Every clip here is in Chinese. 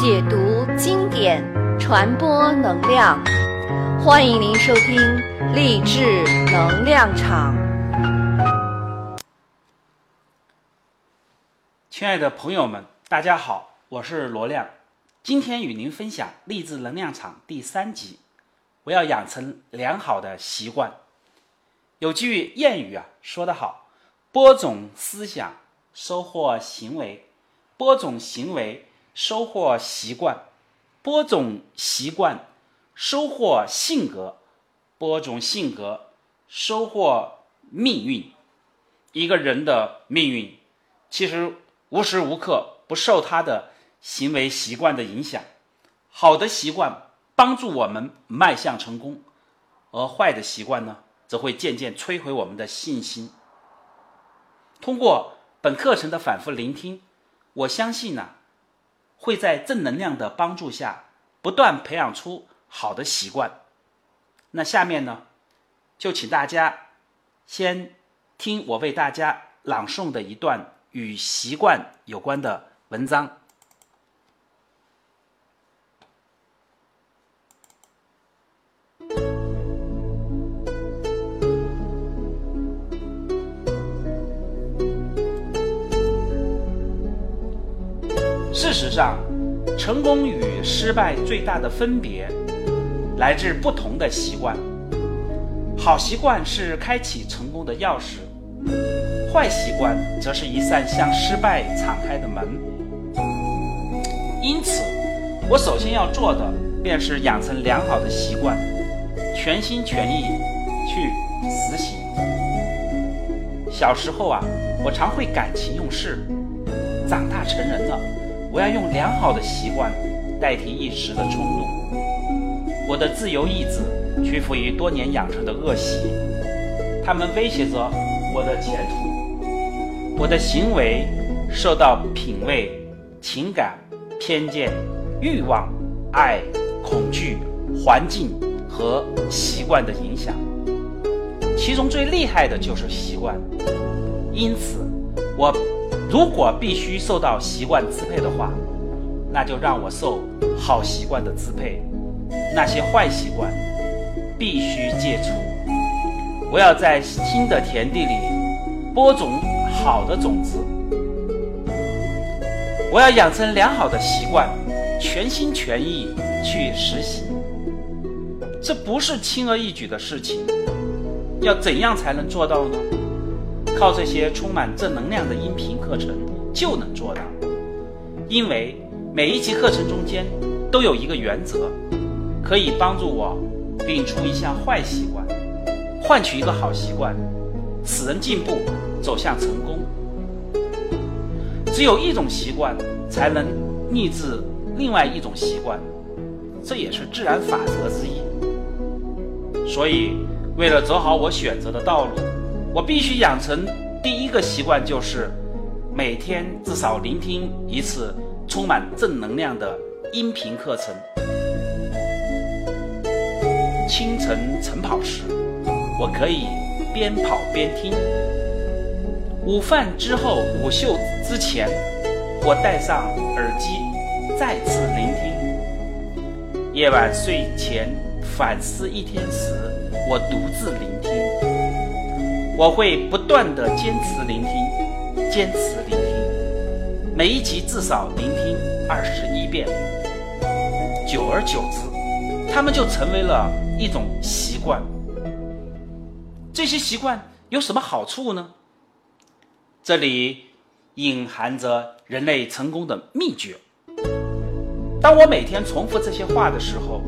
解读经典，传播能量。欢迎您收听励志能量场。亲爱的朋友们，大家好，我是罗亮，今天与您分享《励志能量场》第三集。我要养成良好的习惯。有句谚语啊，说得好：“播种思想，收获行为；播种行为，收获习惯；播种习惯，收获性格；播种性格，收获命运。”一个人的命运，其实无时无刻不受他的行为习惯的影响。好的习惯帮助我们迈向成功，而坏的习惯呢？则会渐渐摧毁我们的信心。通过本课程的反复聆听，我相信呢，会在正能量的帮助下，不断培养出好的习惯。那下面呢，就请大家先听我为大家朗诵的一段与习惯有关的文章。事实上，成功与失败最大的分别来自不同的习惯。好习惯是开启成功的钥匙，坏习惯则是一扇向失败敞开的门。因此，我首先要做的便是养成良好的习惯，全心全意去实行。小时候啊，我常会感情用事；长大成人了。我要用良好的习惯代替一时的冲动。我的自由意志屈服于多年养成的恶习，他们威胁着我的前途。我的行为受到品味、情感、偏见、欲望、爱、恐惧、环境和习惯的影响，其中最厉害的就是习惯。因此，我。如果必须受到习惯支配的话，那就让我受好习惯的支配。那些坏习惯必须戒除。我要在新的田地里播种好的种子。我要养成良好的习惯，全心全意去实行。这不是轻而易举的事情。要怎样才能做到呢？靠这些充满正能量的音频课程就能做到，因为每一集课程中间都有一个原则，可以帮助我摒除一项坏习惯，换取一个好习惯，使人进步，走向成功。只有一种习惯才能抑制另外一种习惯，这也是自然法则之一。所以，为了走好我选择的道路。我必须养成第一个习惯，就是每天至少聆听一次充满正能量的音频课程。清晨晨跑时，我可以边跑边听；午饭之后、午休之前，我戴上耳机再次聆听；夜晚睡前反思一天时，我独自聆听。我会不断的坚持聆听，坚持聆听，每一集至少聆听二十一遍。久而久之，他们就成为了一种习惯。这些习惯有什么好处呢？这里隐含着人类成功的秘诀。当我每天重复这些话的时候，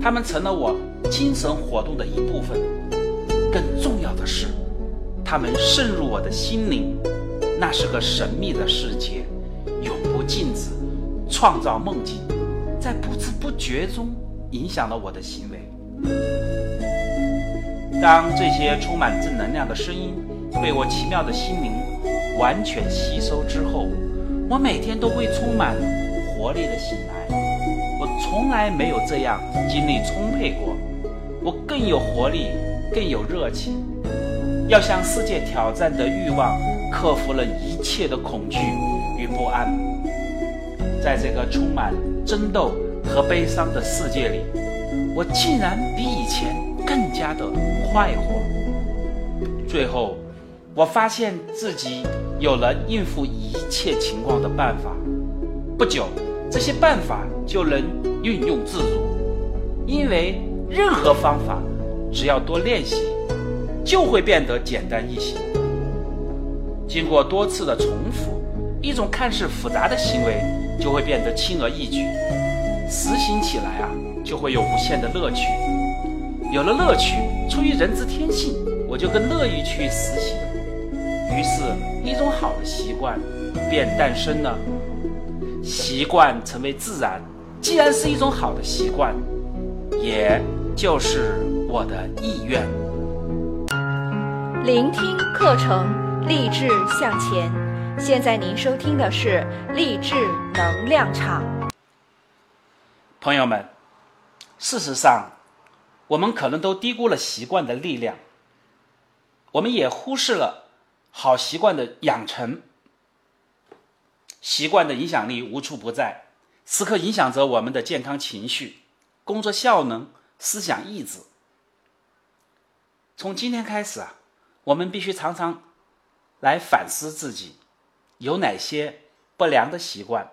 他们成了我精神活动的一部分。更重要的是。他们渗入我的心灵，那是个神秘的世界，永不静止，创造梦境，在不知不觉中影响了我的行为。当这些充满正能量的声音被我奇妙的心灵完全吸收之后，我每天都会充满活力的醒来。我从来没有这样精力充沛过，我更有活力，更有热情。要向世界挑战的欲望，克服了一切的恐惧与不安。在这个充满争斗和悲伤的世界里，我竟然比以前更加的快活。最后，我发现自己有了应付一切情况的办法。不久，这些办法就能运用自如，因为任何方法只要多练习，就会变得简单易行。经过多次的重复，一种看似复杂的行为就会变得轻而易举，实行起来啊，就会有无限的乐趣。有了乐趣，出于人之天性，我就更乐意去实行。于是，一种好的习惯便诞生了。习惯成为自然，既然是一种好的习惯，也就是我的意愿。聆听课程。励志向前。现在您收听的是励志能量场。朋友们，事实上，我们可能都低估了习惯的力量，我们也忽视了好习惯的养成。习惯的影响力无处不在，时刻影响着我们的健康情绪、工作效能、思想意志。从今天开始啊，我们必须常常。来反思自己有哪些不良的习惯，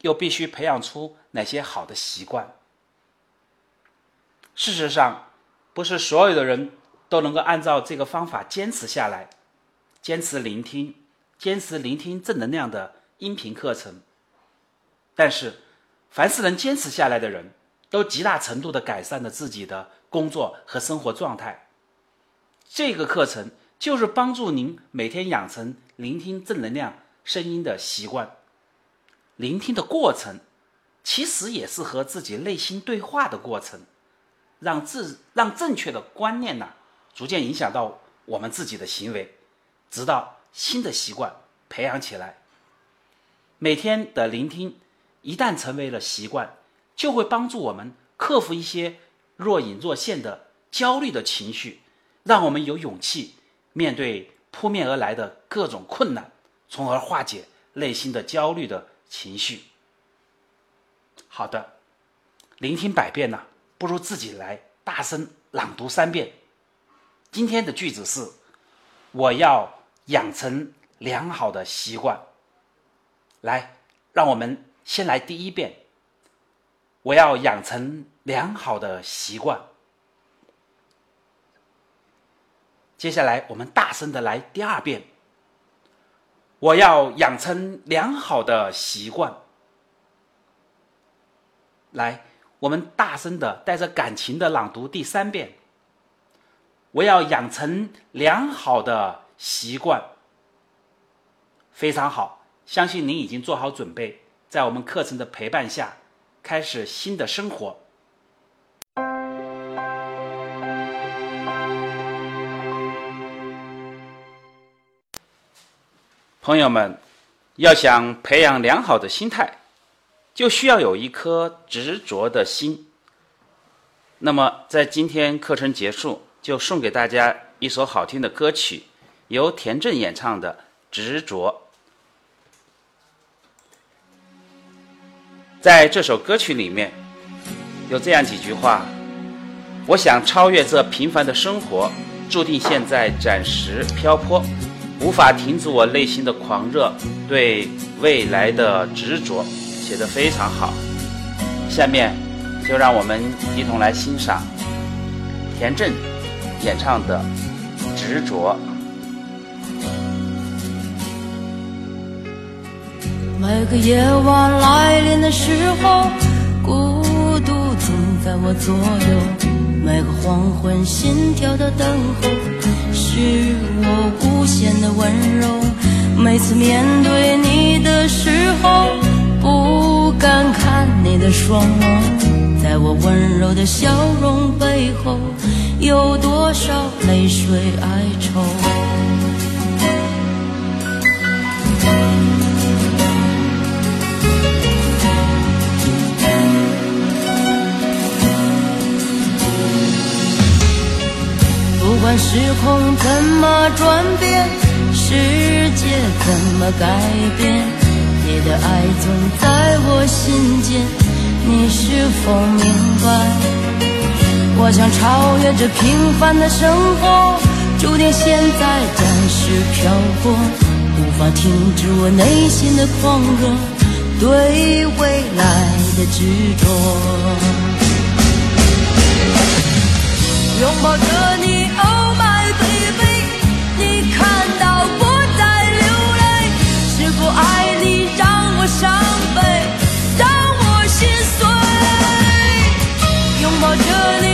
又必须培养出哪些好的习惯。事实上，不是所有的人都能够按照这个方法坚持下来，坚持聆听，坚持聆听正能量的音频课程。但是，凡是能坚持下来的人，都极大程度的改善了自己的工作和生活状态。这个课程。就是帮助您每天养成聆听正能量声音的习惯。聆听的过程，其实也是和自己内心对话的过程，让自让正确的观念呢，逐渐影响到我们自己的行为，直到新的习惯培养起来。每天的聆听一旦成为了习惯，就会帮助我们克服一些若隐若现的焦虑的情绪，让我们有勇气。面对扑面而来的各种困难，从而化解内心的焦虑的情绪。好的，聆听百遍呢，不如自己来大声朗读三遍。今天的句子是：我要养成良好的习惯。来，让我们先来第一遍：我要养成良好的习惯。接下来，我们大声的来第二遍。我要养成良好的习惯。来，我们大声的带着感情的朗读第三遍。我要养成良好的习惯。非常好，相信您已经做好准备，在我们课程的陪伴下，开始新的生活。朋友们，要想培养良好的心态，就需要有一颗执着的心。那么，在今天课程结束，就送给大家一首好听的歌曲，由田震演唱的《执着》。在这首歌曲里面，有这样几句话：我想超越这平凡的生活，注定现在暂时漂泊。无法停止我内心的狂热，对未来的执着，写得非常好。下面就让我们一同来欣赏田震演唱的《执着》。每个夜晚来临的时候，孤独总在我左右；每个黄昏，心跳的等候。是我无限的温柔，每次面对你的时候，不敢看你的双眸，在我温柔的笑容背后，有多少泪水哀愁。不管时空怎么转变，世界怎么改变，你的爱总在我心间，你是否明白？我想超越这平凡的生活，注定现在暂时漂泊，无法停止我内心的狂热，对未来的执着。拥抱着你。伤悲让我心碎拥抱着你。